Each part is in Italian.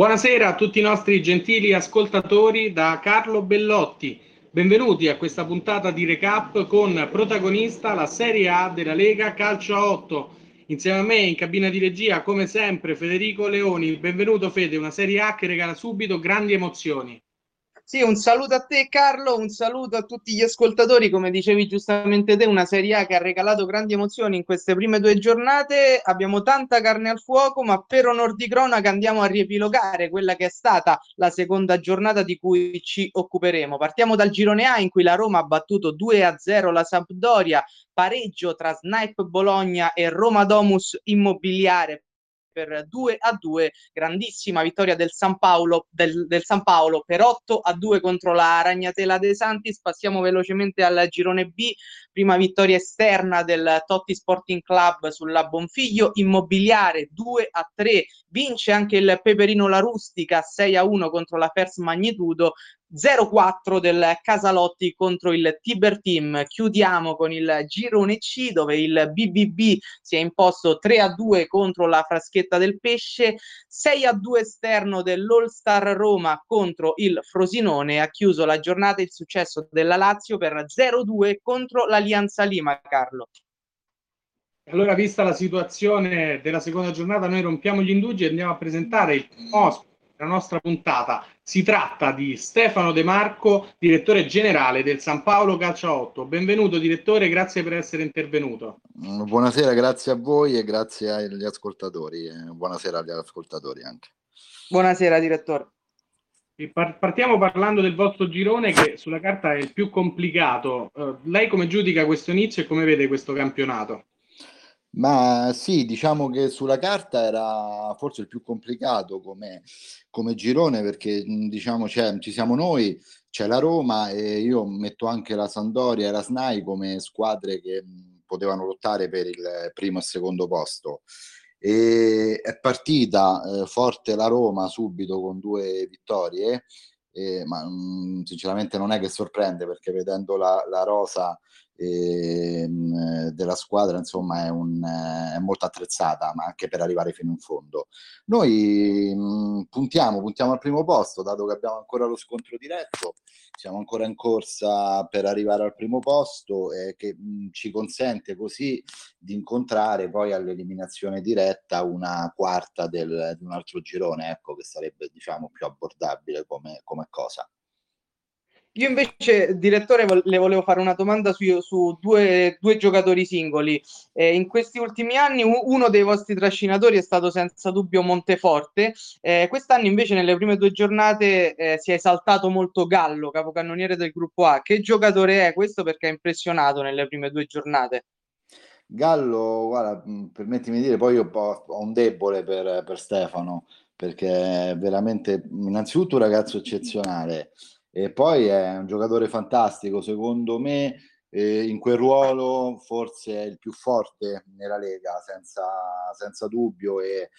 Buonasera a tutti i nostri gentili ascoltatori da Carlo Bellotti. Benvenuti a questa puntata di recap con protagonista la Serie A della Lega Calcio a 8. Insieme a me in cabina di regia, come sempre, Federico Leoni. Benvenuto Fede, una Serie A che regala subito grandi emozioni. Sì, un saluto a te Carlo, un saluto a tutti gli ascoltatori, come dicevi giustamente te, una Serie A che ha regalato grandi emozioni in queste prime due giornate, abbiamo tanta carne al fuoco, ma per onor di cronaca andiamo a riepilogare quella che è stata la seconda giornata di cui ci occuperemo. Partiamo dal girone A in cui la Roma ha battuto 2-0 la Sampdoria, pareggio tra Snipe Bologna e Roma Domus Immobiliare per 2 a 2, grandissima vittoria del San Paolo, del, del San Paolo per 8 a 2 contro la Ragnatela De Santis. Passiamo velocemente al girone B, prima vittoria esterna del Totti Sporting Club sulla Bonfiglio, Immobiliare 2 a 3, vince anche il Peperino La Rustica 6 a 1 contro la Fers Magnitudo 0-4 del Casalotti contro il Tiber Team. Chiudiamo con il girone C dove il BBB si è imposto 3-2 contro la Fraschetta del Pesce, 6-2 esterno dell'All Star Roma contro il Frosinone. Ha chiuso la giornata il successo della Lazio per 0-2 contro l'Alianza Lima, Carlo. Allora, vista la situazione della seconda giornata, noi rompiamo gli indugi e andiamo a presentare il ospite la nostra puntata. Si tratta di Stefano De Marco, direttore generale del San Paolo Calcio 8. Benvenuto direttore, grazie per essere intervenuto. Mm, buonasera, grazie a voi e grazie agli ascoltatori. Buonasera agli ascoltatori anche. Buonasera direttore. Partiamo parlando del vostro girone che sulla carta è il più complicato. Uh, lei come giudica questo inizio e come vede questo campionato? Ma sì, diciamo che sulla carta era forse il più complicato come, come girone perché diciamo c'è, ci siamo noi, c'è la Roma e io metto anche la Sandoria e la SNAI come squadre che potevano lottare per il primo e secondo posto. E è partita eh, forte la Roma subito con due vittorie, eh, ma mh, sinceramente non è che sorprende perché vedendo la, la rosa ehm, della squadra insomma è, un, è, molto attrezzata ma anche per arrivare fino in fondo. Noi mh, puntiamo, puntiamo al primo posto dato che abbiamo ancora lo scontro diretto. Siamo ancora in corsa per arrivare al primo posto e che mh, ci consente così di incontrare poi all'eliminazione diretta una quarta del, di un altro girone ecco che sarebbe diciamo più abbordabile come, come cosa io invece, direttore, le volevo fare una domanda su, su due, due, giocatori singoli. Eh, in questi ultimi anni uno dei vostri trascinatori è stato senza dubbio Monteforte. Eh, quest'anno invece nelle prime due giornate eh, si è esaltato molto Gallo, capocannoniere del gruppo A. Che giocatore è questo perché ha impressionato nelle prime due giornate? Gallo, guarda, permettimi di dire, poi io ho un debole per, per Stefano, perché è veramente innanzitutto un ragazzo eccezionale e poi è un giocatore fantastico, secondo me eh, in quel ruolo forse è il più forte nella Lega, senza, senza dubbio, e,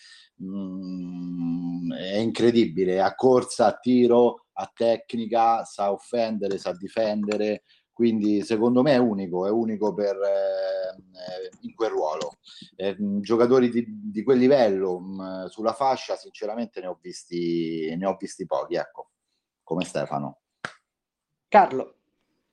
mm, è incredibile, a corsa, a tiro, a tecnica, sa offendere, sa difendere, quindi secondo me è unico, è unico per, eh, in quel ruolo. Eh, giocatori di, di, quel livello mh, sulla fascia sinceramente ne ho visti, ne ho visti pochi, ecco, come Stefano. Carlo.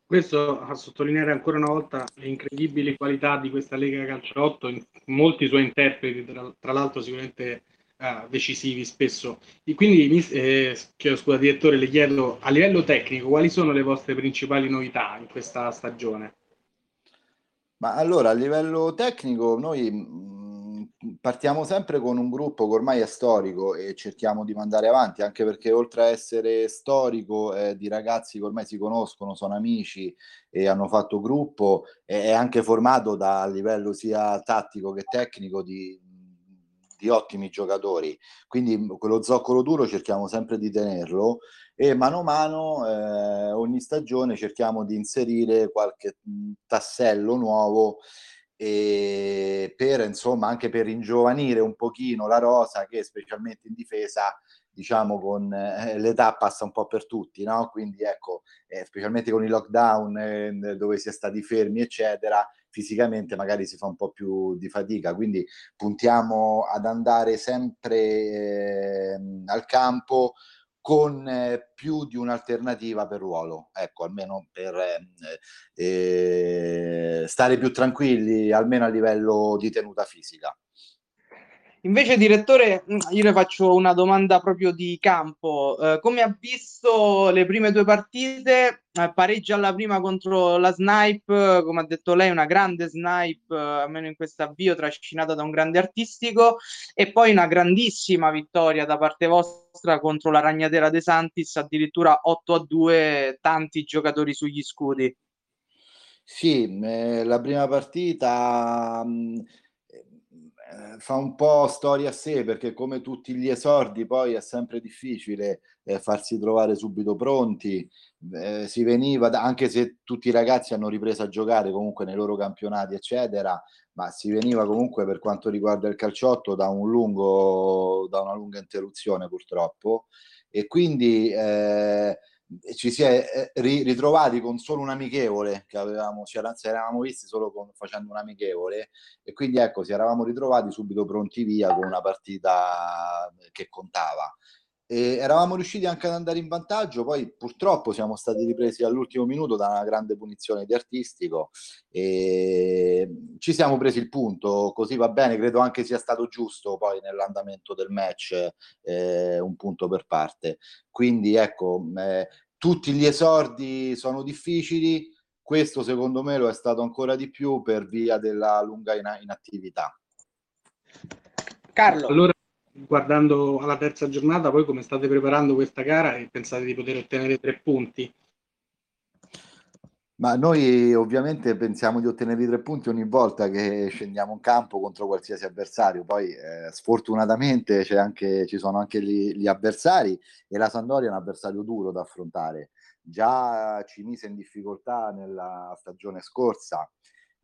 Questo a sottolineare ancora una volta le incredibili qualità di questa Lega Calcio 8, in molti suoi interpreti, tra, tra l'altro sicuramente uh, decisivi spesso. E quindi, eh, scusa direttore, le chiedo a livello tecnico quali sono le vostre principali novità in questa stagione? Ma allora, a livello tecnico, noi partiamo sempre con un gruppo che ormai è storico e cerchiamo di mandare avanti, anche perché oltre a essere storico eh, di ragazzi che ormai si conoscono, sono amici e hanno fatto gruppo, è anche formato da livello sia tattico che tecnico di, di ottimi giocatori. Quindi quello zoccolo duro cerchiamo sempre di tenerlo e mano a mano eh, ogni stagione cerchiamo di inserire qualche tassello nuovo e per insomma anche per ingiovanire un pochino la rosa che specialmente in difesa diciamo con eh, l'età passa un po' per tutti no? quindi ecco eh, specialmente con i lockdown eh, dove si è stati fermi eccetera fisicamente magari si fa un po' più di fatica, quindi puntiamo ad andare sempre eh, al campo con eh, più di un'alternativa per ruolo, ecco, almeno per eh, eh, stare più tranquilli, almeno a livello di tenuta fisica. Invece, direttore, mm, io le faccio una domanda proprio di campo. Eh, come ha visto le prime due partite? Eh, pareggia alla prima contro la Snipe, come ha detto lei, una grande Snipe, eh, almeno in questo avvio, trascinata da un grande artistico, e poi una grandissima vittoria da parte vostra contro la Ragnatela De Santis, addirittura 8 a 2, tanti giocatori sugli scudi. Sì, eh, la prima partita... Mh mm, eh, fa un po' storia a sé perché come tutti gli esordi poi è sempre difficile eh, farsi trovare subito pronti. Eh, si veniva, da, anche se tutti i ragazzi hanno ripreso a giocare comunque nei loro campionati, eccetera, ma si veniva comunque per quanto riguarda il calciotto da, un lungo, da una lunga interruzione purtroppo. E quindi eh, ci si è eh, ritrovati con solo un amichevole che avevamo, ci eravamo visti solo con, facendo un amichevole e quindi ecco ci eravamo ritrovati subito pronti via con una partita che contava e eravamo riusciti anche ad andare in vantaggio poi purtroppo siamo stati ripresi all'ultimo minuto da una grande punizione di artistico e ci siamo presi il punto così va bene credo anche sia stato giusto poi nell'andamento del match eh, un punto per parte. Quindi ecco eh, tutti gli esordi sono difficili questo secondo me lo è stato ancora di più per via della lunga inattività. Carlo. Allora guardando alla terza giornata, voi come state preparando questa gara e pensate di poter ottenere tre punti? Ma noi ovviamente pensiamo di ottenere i tre punti ogni volta che scendiamo in campo contro qualsiasi avversario. Poi eh, sfortunatamente anche, ci sono anche gli, gli, avversari e la Sandoria è un avversario duro da affrontare. Già ci mise in difficoltà nella stagione scorsa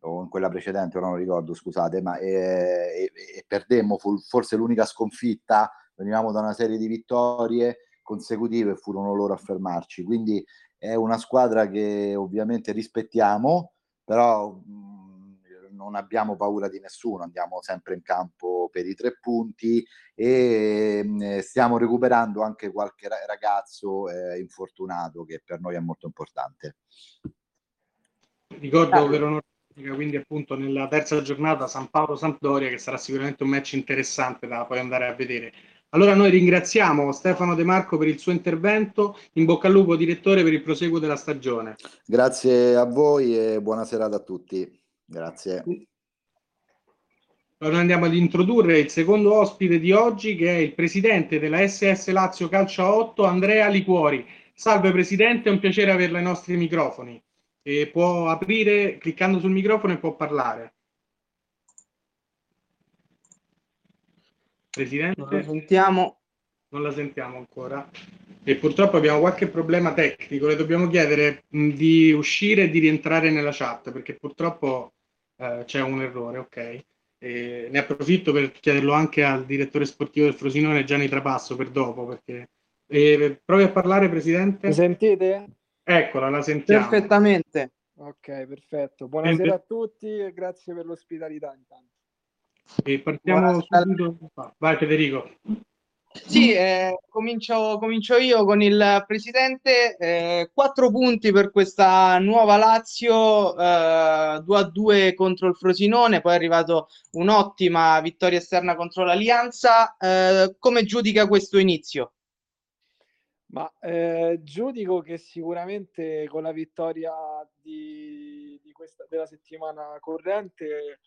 o in quella precedente, ora non ricordo, scusate, ma e, e, e perdemmo, fu forse l'unica sconfitta, venivamo da una serie di vittorie consecutive e furono loro a fermarci, quindi è una squadra che ovviamente rispettiamo, però mh, non abbiamo paura di nessuno, andiamo sempre in campo per i tre punti e mh, stiamo recuperando anche qualche ragazzo eh, infortunato che per noi è molto importante. Ricordo Verona quindi appunto nella terza giornata San Paolo-Sampdoria che sarà sicuramente un match interessante da poi andare a vedere. Allora noi ringraziamo Stefano De Marco per il suo intervento, in bocca al lupo direttore per il proseguo della stagione. Grazie a voi e buona serata a tutti. Grazie. Allora andiamo ad introdurre il secondo ospite di oggi che è il presidente della SS Lazio Calcio 8, Andrea Licuori. Salve Presidente, è un piacere averla ai nostri microfoni e può aprire cliccando sul microfono e può parlare. Presidente? Non la sentiamo. Non la sentiamo ancora. E purtroppo abbiamo qualche problema tecnico. Le dobbiamo chiedere mh, di uscire e di rientrare nella chat perché purtroppo eh, c'è un errore, ok? E ne approfitto per chiederlo anche al direttore sportivo del Frosinone Gianni Trapasso per dopo perché eh, provi a parlare Presidente. Mi sentite? Eccola, la sentiamo. Perfettamente. Ok, perfetto. Buonasera a tutti e grazie per l'ospitalità intanto. E partiamo Buonasera. subito. Vai Federico. Sì, eh, comincio, comincio, io con il presidente. Eh, quattro punti per questa nuova Lazio, eh, 2 a 2 contro il Frosinone, poi è arrivato un'ottima vittoria esterna contro l'Alianza. Eh, come giudica questo inizio? Ma eh, giudico che sicuramente con la vittoria di, di questa, della settimana corrente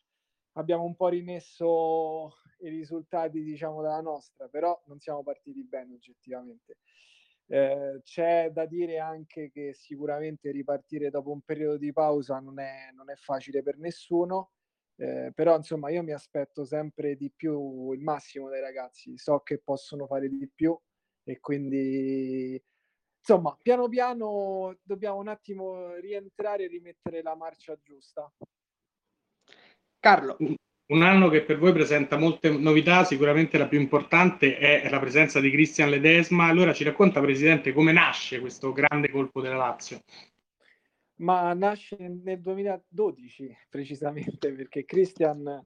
abbiamo un po' rimesso i risultati, diciamo, dalla nostra, però non siamo partiti bene oggettivamente. Eh, c'è da dire anche che sicuramente ripartire dopo un periodo di pausa non è, non è facile per nessuno, eh, però insomma io mi aspetto sempre di più il massimo dai ragazzi, so che possono fare di più e quindi insomma piano piano dobbiamo un attimo rientrare e rimettere la marcia giusta. Carlo. Un anno che per voi presenta molte novità, sicuramente la più importante è la presenza di Cristian Ledesma. Allora ci racconta, Presidente, come nasce questo grande colpo della Lazio? Ma nasce nel 2012 precisamente perché Christian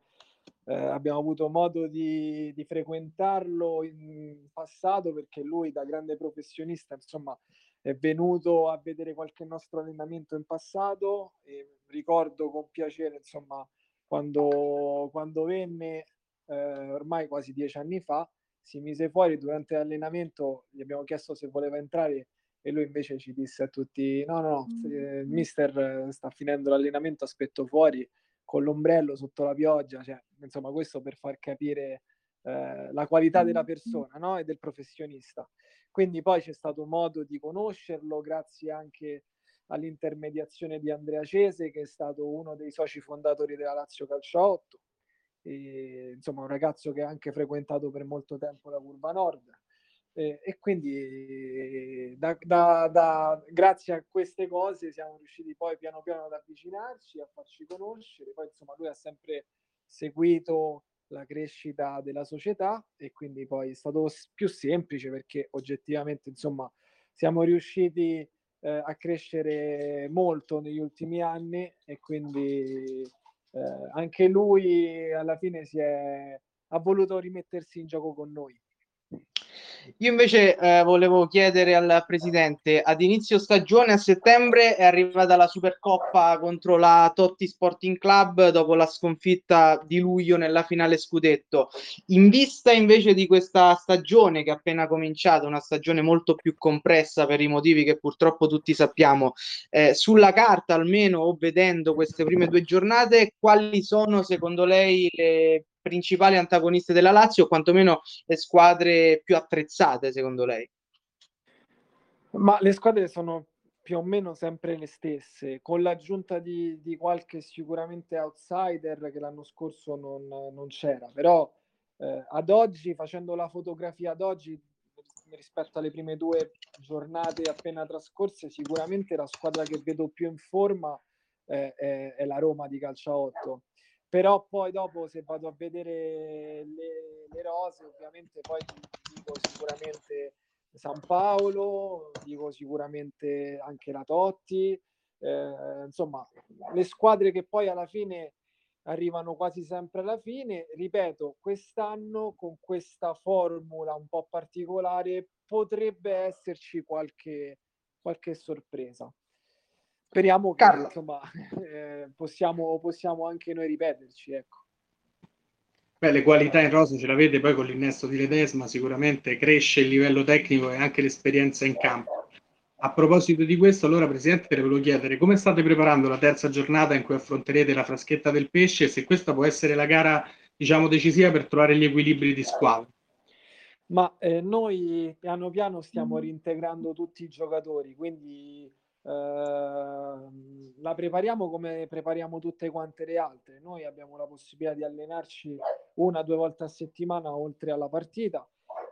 eh, abbiamo avuto modo di, di, frequentarlo in passato perché lui da grande professionista insomma è venuto a vedere qualche nostro allenamento in passato e ricordo con piacere insomma quando, quando venne eh, ormai quasi dieci anni fa si mise fuori durante l'allenamento gli abbiamo chiesto se voleva entrare e lui invece ci disse a tutti no no, mm. eh, il mister sta finendo l'allenamento aspetto fuori con l'ombrello sotto la pioggia cioè, insomma questo per far capire eh, la qualità della mm. persona no? e del professionista quindi poi c'è stato modo di conoscerlo grazie anche all'intermediazione di Andrea Cese che è stato uno dei soci fondatori della Lazio Calcio 8 e, insomma un ragazzo che ha anche frequentato per molto tempo la Curva Nord eh, e quindi da, da, da, grazie a queste cose siamo riusciti poi piano piano ad avvicinarci, a farci conoscere. Poi insomma lui ha sempre seguito la crescita della società e quindi poi è stato più semplice perché oggettivamente insomma siamo riusciti eh, a crescere molto negli ultimi anni e quindi eh, anche lui alla fine si è, ha voluto rimettersi in gioco con noi. Io invece eh, volevo chiedere al presidente, ad inizio stagione a settembre è arrivata la Supercoppa contro la Totti Sporting Club dopo la sconfitta di luglio nella finale scudetto. In vista invece di questa stagione che è appena cominciata, una stagione molto più compressa per i motivi che purtroppo tutti sappiamo, eh, sulla carta almeno o vedendo queste prime due giornate, quali sono secondo lei le principali antagoniste della Lazio o quantomeno le squadre più attrezzate secondo lei? Ma le squadre sono più o meno sempre le stesse, con l'aggiunta di, di qualche sicuramente outsider che l'anno scorso non, non c'era, però eh, ad oggi, facendo la fotografia ad oggi rispetto alle prime due giornate appena trascorse, sicuramente la squadra che vedo più in forma eh, è, è, la Roma di Calcio 8 però poi dopo se vado a vedere le, le rose ovviamente poi dico sicuramente San Paolo dico sicuramente anche la Totti eh, insomma le squadre che poi alla fine arrivano quasi sempre alla fine. Ripeto quest'anno con questa formula un po' particolare potrebbe esserci qualche, qualche sorpresa speriamo che insomma, eh, possiamo, possiamo, anche noi ripeterci. Ecco. Beh, le qualità in rosa ce l'avete poi con l'innesto di Ledesma, sicuramente cresce il livello tecnico e anche l'esperienza in campo. A proposito di questo, allora Presidente, le volevo chiedere come state preparando la terza giornata in cui affronterete la fraschetta del pesce e se questa può essere la gara, diciamo, decisiva per trovare gli equilibri di squadra. Ma eh, noi piano piano stiamo reintegrando tutti i giocatori, quindi la prepariamo come prepariamo tutte quante le altre. Noi abbiamo la possibilità di allenarci una o due volte a settimana oltre alla partita.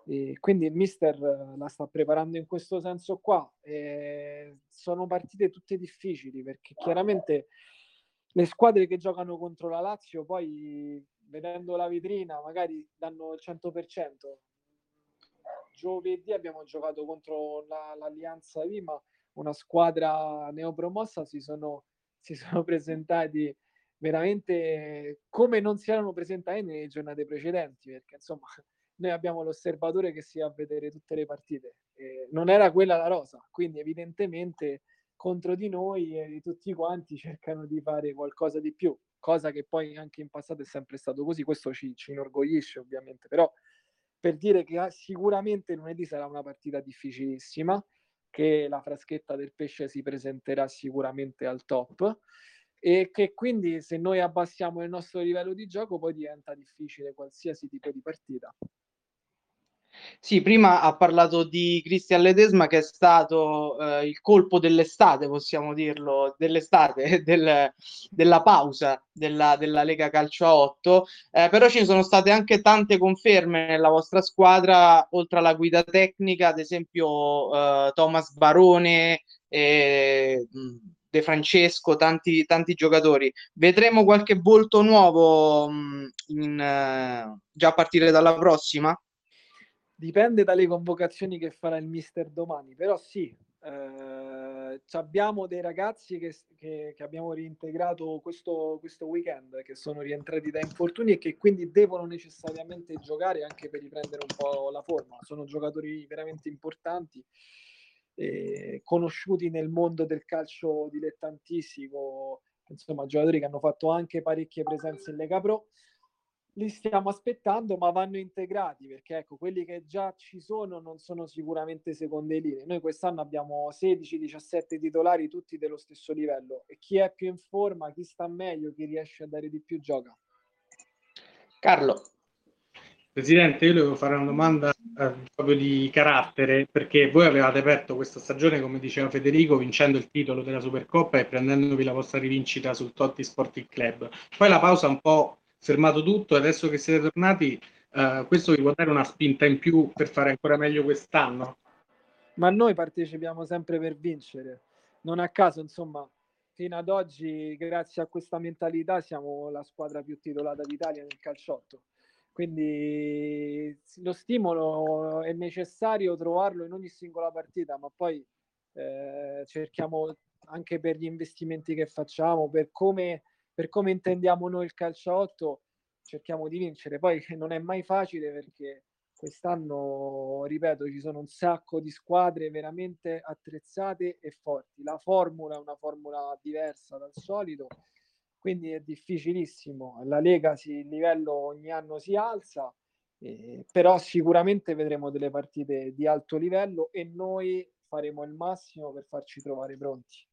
E quindi il mister la sta preparando in questo senso qua. E sono partite tutte difficili perché chiaramente le squadre che giocano contro la Lazio poi vedendo la vetrina magari danno il 100%. Giovedì abbiamo giocato contro la, l'Allianza Lima una squadra neopromossa si sono, si sono presentati veramente come non si erano presentati nelle giornate precedenti, perché insomma noi abbiamo l'osservatore che si va a vedere tutte le partite. E non era quella la rosa, quindi evidentemente contro di noi e tutti quanti cercano di fare qualcosa di più, cosa che poi anche in passato è sempre stato così, questo ci, ci inorgoglisce ovviamente, però per dire che sicuramente lunedì sarà una partita difficilissima, che la fraschetta del pesce si presenterà sicuramente al top e che quindi se noi abbassiamo il nostro livello di gioco poi diventa difficile qualsiasi tipo di partita. Sì, prima ha parlato di Cristian Ledesma che è stato eh, il colpo dell'estate, possiamo dirlo, dell'estate, del, della pausa della, della, Lega Calcio a 8, eh, però ci sono state anche tante conferme nella vostra squadra, oltre alla guida tecnica, ad esempio eh, Thomas Barone, De Francesco, tanti, tanti giocatori. Vedremo qualche volto nuovo mh, in, eh, già a partire dalla prossima? Dipende dalle convocazioni che farà il mister domani, però sì, Eh, abbiamo dei ragazzi che, che, che abbiamo reintegrato questo, questo, weekend, che sono rientrati da infortuni e che quindi devono necessariamente giocare anche per riprendere un po' la forma. Sono giocatori veramente importanti, eh, conosciuti nel mondo del calcio dilettantistico, insomma, giocatori che hanno fatto anche parecchie presenze in Lega Pro li stiamo aspettando, ma vanno integrati perché ecco, quelli che già ci sono non sono sicuramente seconde linee. Noi quest'anno abbiamo 16-17 titolari, tutti dello stesso livello e chi è più in forma, chi sta meglio, chi riesce a dare di più gioca. Carlo. Presidente, io devo fare una domanda eh, proprio di carattere, perché voi avevate aperto questa stagione, come diceva Federico, vincendo il titolo della Supercoppa e prendendovi la vostra rivincita sul Totti Sporting Club. Poi la pausa un po' fermato tutto e adesso che siete tornati, uh, questo vi può dare una spinta in più per fare ancora meglio quest'anno? Ma noi partecipiamo sempre per vincere. Non a caso, insomma, fino ad oggi, grazie a questa mentalità, siamo la squadra più titolata d'Italia nel calciotto. Quindi lo stimolo è necessario trovarlo in ogni singola partita, ma poi eh, cerchiamo anche per gli investimenti che facciamo, per come per come intendiamo noi il calcio 8 cerchiamo di vincere. Poi non è mai facile perché quest'anno, ripeto, ci sono un sacco di squadre veramente attrezzate e forti. La formula è una formula diversa dal solito, quindi è difficilissimo. La Lega si, il livello ogni anno si alza, eh, però sicuramente vedremo delle partite di alto livello e noi faremo il massimo per farci trovare pronti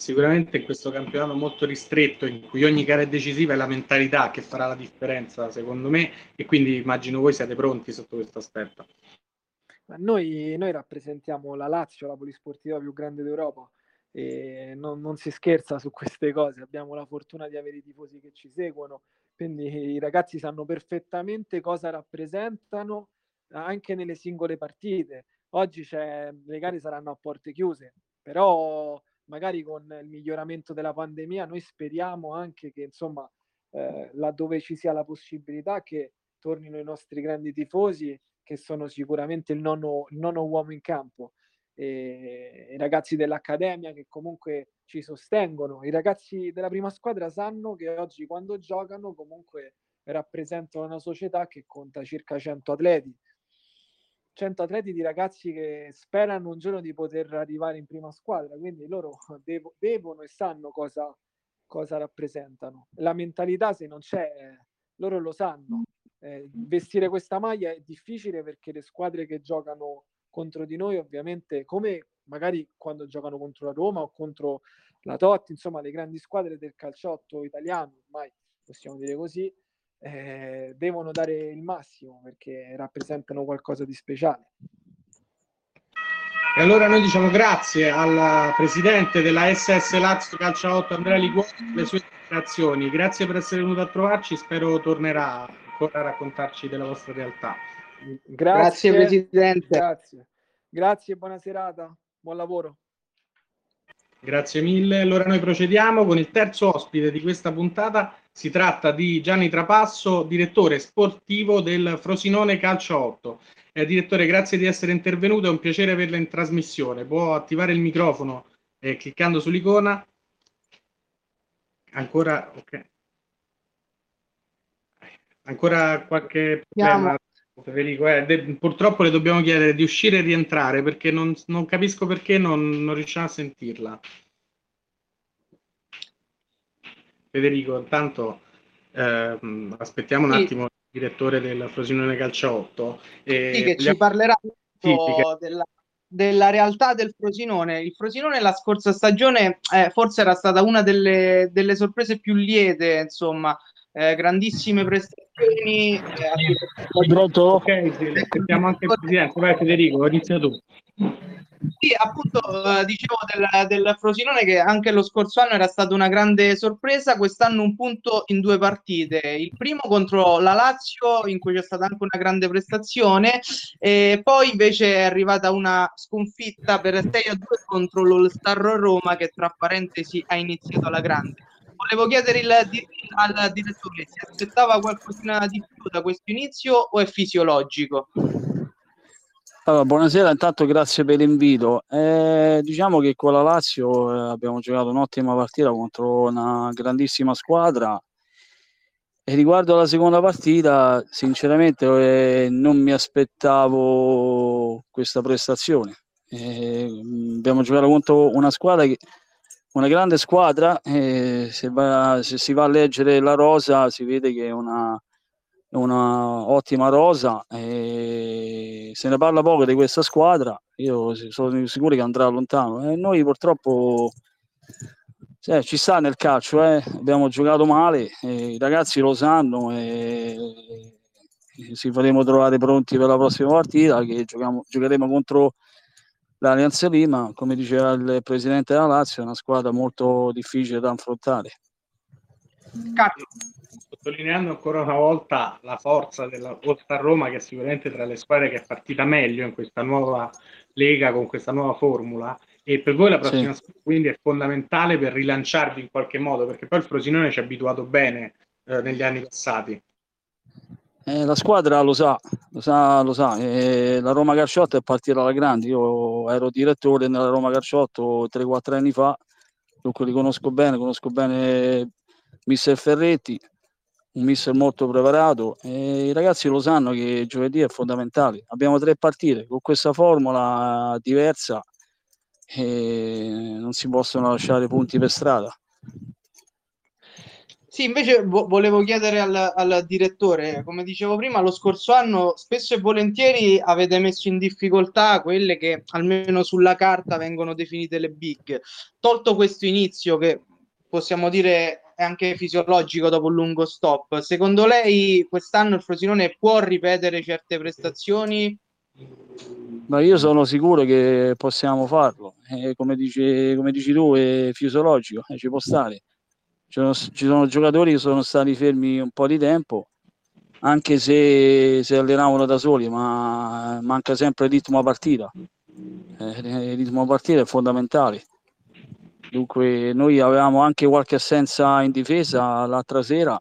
sicuramente in questo campionato molto ristretto in cui ogni gara è decisiva è la mentalità che farà la differenza secondo me e quindi immagino voi siate pronti sotto questo aspetto. Noi, noi rappresentiamo la Lazio, la polisportiva più grande d'Europa e non, non, si scherza su queste cose, abbiamo la fortuna di avere i tifosi che ci seguono, quindi i ragazzi sanno perfettamente cosa rappresentano anche nelle singole partite. Oggi le gare saranno a porte chiuse, però magari con il miglioramento della pandemia, noi speriamo anche che, insomma, eh, laddove ci sia la possibilità che tornino i nostri grandi tifosi, che sono sicuramente il nono, il nono uomo in campo, e, i ragazzi dell'Accademia che comunque ci sostengono, i ragazzi della prima squadra sanno che oggi quando giocano comunque rappresentano una società che conta circa 100 atleti 100 atleti di ragazzi che sperano un giorno di poter arrivare in prima squadra, quindi loro devo, devono e sanno cosa, cosa, rappresentano. La mentalità se non c'è, loro lo sanno. Eh, vestire questa maglia è difficile perché le squadre che giocano contro di noi, ovviamente, come magari quando giocano contro la Roma o contro la Totti, insomma, le grandi squadre del calciotto italiano, ormai possiamo dire così, eh, devono dare il massimo perché rappresentano qualcosa di speciale. E allora noi diciamo grazie al presidente della SS Lazio Calcio 8 Andrea Liguori per le sue dichiarazioni. Grazie per essere venuto a trovarci, spero tornerà ancora a raccontarci della vostra realtà. Grazie, grazie Presidente. Grazie. Grazie, buona serata, buon lavoro. Grazie mille. Allora noi procediamo con il terzo ospite di questa puntata. Si tratta di Gianni Trapasso, direttore sportivo del Frosinone Calcio 8. Eh, direttore, grazie di essere intervenuto, è un piacere averla in trasmissione. Può attivare il microfono eh, cliccando sull'icona. Ancora, ok. Ancora qualche problema? Federico, eh, de- purtroppo le dobbiamo chiedere di uscire e rientrare perché non, non capisco perché non, non, riusciamo a sentirla. Federico, intanto eh, aspettiamo un sì. attimo il direttore del Frosinone Calcio 8. E sì, che ci parlerà sì, della, della, realtà del Frosinone. Il Frosinone la scorsa stagione eh, forse era stata una delle, delle sorprese più liete, insomma, eh, grandissime prestazioni. Eh, Pronto? Ok, sì, aspettiamo anche il presidente. Vai Federico, inizia tu. Sì, appunto, eh, dicevo del, del, Frosinone che anche lo scorso anno era stata una grande sorpresa, quest'anno un punto in due partite. Il primo contro la Lazio, in cui c'è stata anche una grande prestazione, e poi invece è arrivata una sconfitta per 6 a 2 contro l'All Star Roma, che tra parentesi ha iniziato alla grande volevo chiedere il, al direttore se aspettava qualcosina di più da questo inizio o è fisiologico? Allora, buonasera, intanto grazie per l'invito. Eh, diciamo che con la Lazio eh, abbiamo giocato un'ottima partita contro una grandissima squadra e riguardo alla seconda partita, sinceramente eh, non mi aspettavo questa prestazione. Eh, abbiamo giocato contro una squadra che una grande squadra, eh, se, va, se, si va a leggere la rosa si vede che è una, una ottima rosa, eh, se ne parla poco di questa squadra, io sono sicuro che andrà lontano. E noi purtroppo cioè, ci sta nel calcio, eh. abbiamo giocato male, eh, i ragazzi lo sanno e ci faremo trovare pronti per la prossima partita che giochiamo, giocheremo contro l'Allianza Lima, come diceva il presidente della Lazio, è una squadra molto difficile da affrontare. Carlo. Sottolineando ancora una volta la forza della Volta Roma, che è sicuramente tra le squadre che è partita meglio in questa nuova lega, con questa nuova formula, e per voi la prossima sì. quindi è fondamentale per rilanciarvi in qualche modo, perché poi il Frosinone ci ha abituato bene eh, negli anni passati. Eh, la squadra lo sa, lo sa, lo sa. Eh, la Roma Carciotto è partita alla grande. Io ero direttore nella Roma Carciotto 3-4 anni fa, dunque li conosco bene, conosco bene Mister Ferretti, un mister molto preparato e i ragazzi lo sanno che giovedì è fondamentale. Abbiamo tre partite con questa formula diversa e non si possono lasciare punti per strada. Sì, invece vo- volevo chiedere al, al, direttore, come dicevo prima, lo scorso anno spesso e volentieri avete messo in difficoltà quelle che almeno sulla carta vengono definite le big. Tolto questo inizio che possiamo dire è anche fisiologico dopo un lungo stop, secondo lei quest'anno il Frosinone può ripetere certe prestazioni ma io sono sicuro che possiamo farlo. Eh, come, dici, come, dici, tu, è fisiologico, eh, ci può stare. Ci sono, ci sono, giocatori che sono stati fermi un po' di tempo, anche se si allenavano da soli, ma manca sempre il ritmo a partita. Eh, il ritmo a partita è fondamentale. Dunque, noi avevamo anche qualche assenza in difesa l'altra sera.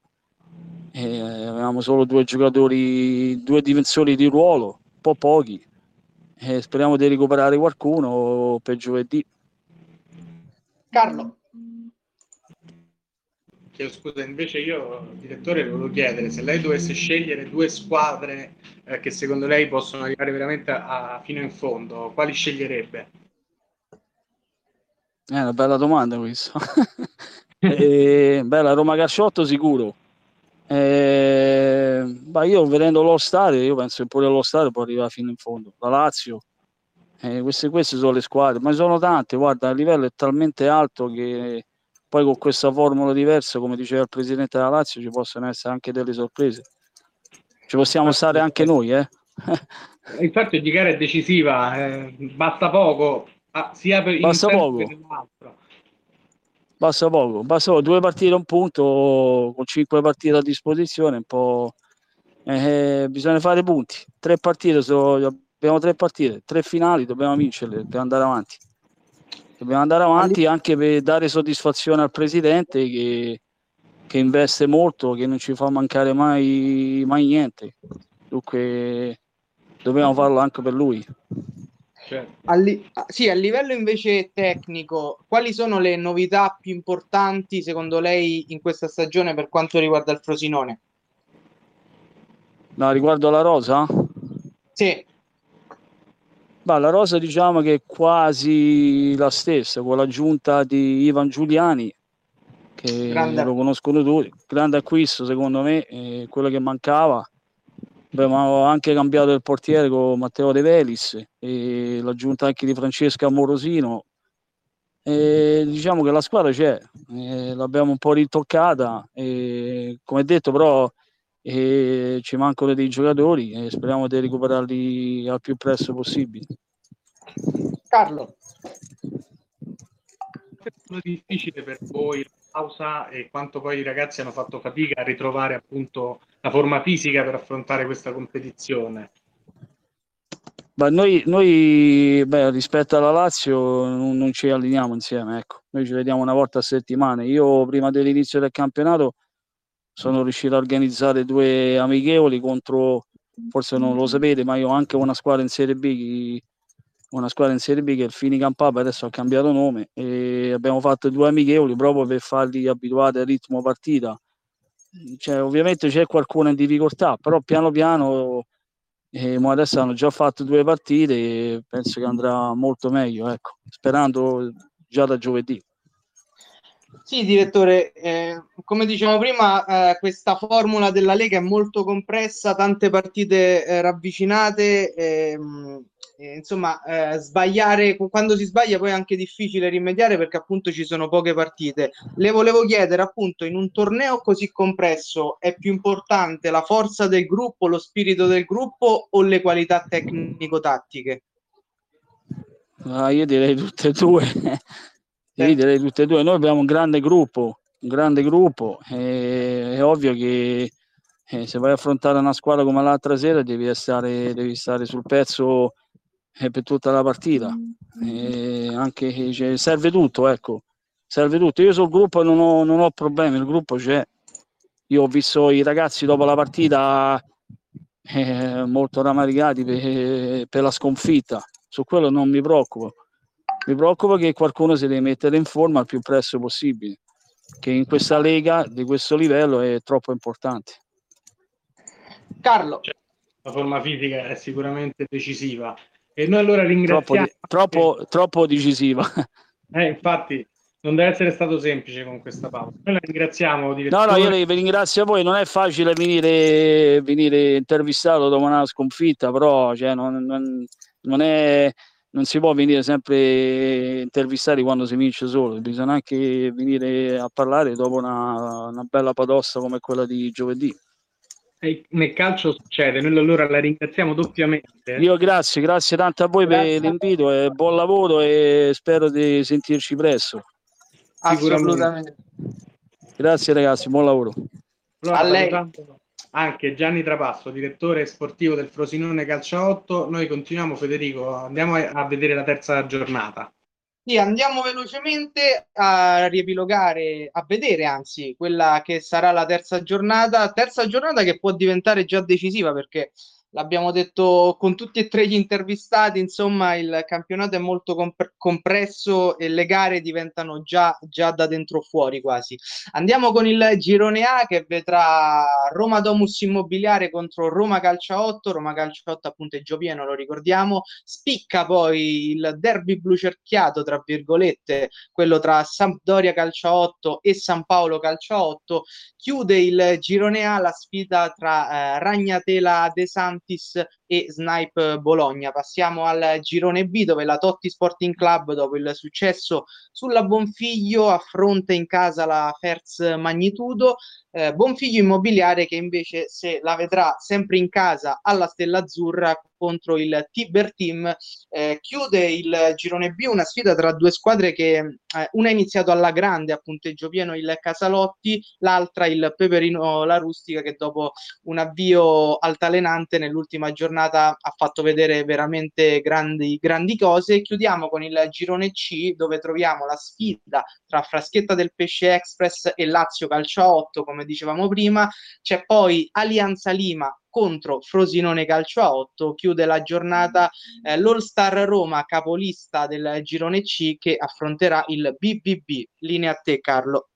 avevamo solo due giocatori, due difensori di ruolo po' pochi. Eh, speriamo di recuperare qualcuno per giovedì. Carlo. Chiedo scusa, invece io, direttore, le volevo chiedere se lei dovesse scegliere due squadre eh, che secondo lei possono arrivare veramente a, a fino in fondo, quali sceglierebbe? È una bella domanda questa. eh, bella Roma Casciotto sicuro eh, ma io vedendo lo stadio, io penso che pure lo stadio può arrivare fino in fondo. La Lazio, eh, queste, queste sono le squadre, ma sono tante. Guarda, il livello è talmente alto che poi con questa formula diversa, come diceva il presidente della Lazio, ci possono essere anche delle sorprese. Ci possiamo stare anche noi, eh? Infatti, di gara è decisiva, eh, basta poco, ah, sia per basta poco. Basta poco, basta poco. due partite un punto con cinque partite a disposizione, un po' eh, bisogna fare punti, tre partite, so, abbiamo tre partite, tre finali, dobbiamo vincerle per andare avanti. Dobbiamo andare avanti anche per dare soddisfazione al presidente che, che investe molto, che non ci fa mancare mai, mai niente. Dunque dobbiamo farlo anche per lui. Certo. A, li- sì, a livello invece tecnico, quali sono le novità più importanti secondo lei in questa stagione per quanto riguarda il Frosinone? No, riguardo alla rosa? Sì. Bah, la rosa diciamo che è quasi la stessa, con l'aggiunta di Ivan Giuliani, che grande. lo conoscono tutti, grande acquisto secondo me, quello che mancava Abbiamo anche cambiato il portiere con Matteo De Velis e l'aggiunta anche di Francesca Morosino. E diciamo che la squadra c'è, eh, l'abbiamo un po' ritoccata, e, come detto però ci mancano dei giocatori e speriamo di recuperarli al più presto possibile. Carlo. È difficile per voi pausa e quanto poi i ragazzi hanno fatto fatica a ritrovare appunto la forma fisica per affrontare questa competizione. Ma noi, noi beh, rispetto alla Lazio non, non, ci alliniamo insieme, ecco. noi ci vediamo una volta a settimana. Io prima dell'inizio del campionato sono riuscito a organizzare due amichevoli contro forse non lo sapete, ma io ho anche una squadra in Serie B, una squadra in Serie B che è il Fini Campapa, adesso ha cambiato nome e abbiamo fatto due amichevoli proprio per farli abituati al ritmo partita. Cioè, ovviamente c'è qualcuno in difficoltà, però piano piano eh, adesso hanno già fatto due partite e penso che andrà molto meglio, ecco, sperando già da giovedì. Sì, direttore, eh, come dicevamo prima, eh, questa formula della Lega è molto compressa, tante partite eh, ravvicinate, ehm, insomma, eh, sbagliare, quando si sbaglia poi è anche difficile rimediare perché appunto ci sono poche partite. Le volevo chiedere appunto, in un torneo così compresso è più importante la forza del gruppo, lo spirito del gruppo o le qualità tecnico-tattiche? Ah, io direi tutte e due dividere tutte e due. Noi abbiamo un grande gruppo, un grande gruppo, e, è ovvio che eh, se vai a affrontare una squadra come l'altra sera devi stare, devi stare sul pezzo eh, per tutta la partita. E anche, cioè, serve tutto, ecco, serve tutto. Io sul gruppo non ho, non ho problemi, il gruppo c'è. Io ho visto i ragazzi dopo la partita eh, molto ramaricati per, per la sconfitta, su quello non mi preoccupo mi preoccupa che qualcuno si deve mettere in forma il più presto possibile, che in questa lega di questo livello è troppo importante. Carlo. La forma fisica è sicuramente decisiva. E noi allora ringraziamo... Troppo, troppo, troppo decisiva. Eh, infatti, non deve essere stato semplice con questa pausa. Noi la ringraziamo. Direttore. No, no, io vi ringrazio a voi. Non è facile venire, venire intervistato dopo una sconfitta, però cioè, non, non, non, è, non si può venire sempre intervistati quando si vince solo, bisogna anche venire a parlare dopo una, una bella padossa come quella di giovedì. E nel calcio succede, noi allora la ringraziamo doppiamente. Io grazie, grazie tanto a voi grazie per l'invito e buon lavoro e spero di sentirci presto. Assolutamente. Grazie ragazzi, buon lavoro. Allora, a lei. Tanto anche Gianni Trapasso, direttore sportivo del Frosinone Calcio 8. Noi continuiamo, Federico, andiamo a vedere la terza giornata. Sì, andiamo velocemente a riepilogare, a vedere anzi quella che sarà la terza giornata, terza giornata che può diventare già decisiva perché l'abbiamo detto con tutti e tre gli intervistati, insomma il campionato è molto comp- compresso e le gare diventano già, già da dentro fuori quasi. Andiamo con il girone A che vedrà Roma Domus Immobiliare contro Roma Calcia 8, Roma Calcia 8 appunto è Giopieno, lo ricordiamo, spicca poi il derby blu cerchiato, tra virgolette, quello tra Sampdoria Calcia 8 e San Paolo Calcia 8, chiude il girone A la sfida tra eh, Ragnatela De Santis e Snipe Bologna. Passiamo al girone B dove la Totti Sporting Club dopo il successo sulla Bonfiglio affronta in casa la Ferz Magnitudo eh, Bonfiglio Immobiliare che invece se la vedrà sempre in casa alla Stella Azzurra contro il Tiber Team eh, chiude il girone B una sfida tra due squadre che eh, una ha iniziato alla grande a punteggio pieno il Casalotti l'altra il Peperino La Rustica che dopo un avvio altalenante nell'ultima giornata ha fatto vedere veramente grandi, grandi cose chiudiamo con il girone C dove troviamo la sfida tra Fraschetta del Pesce Express e Lazio Calcio 8 come dicevamo prima, c'è poi Alianza Lima contro Frosinone Calcio a 8, chiude la giornata eh, l'All Star Roma, capolista del girone C, che affronterà il BBB. Linea a te Carlo.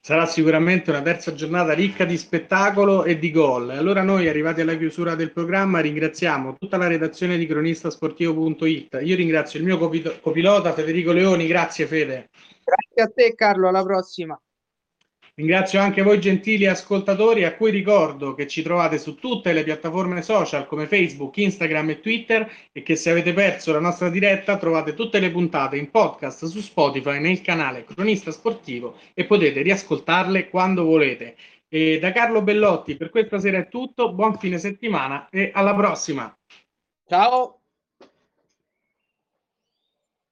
Sarà sicuramente una terza giornata ricca di spettacolo e di gol. Allora noi, arrivati alla chiusura del programma, ringraziamo tutta la redazione di cronistasportivo.it. Io ringrazio il mio copilota Federico Leoni, grazie Fede. Grazie a te Carlo, alla prossima. Ringrazio anche voi gentili ascoltatori a cui ricordo che ci trovate su tutte le piattaforme social come Facebook, Instagram e Twitter e che se avete perso la nostra diretta trovate tutte le puntate in podcast su Spotify nel canale Cronista Sportivo e potete riascoltarle quando volete. E da Carlo Bellotti per questa sera è tutto, buon fine settimana e alla prossima. Ciao!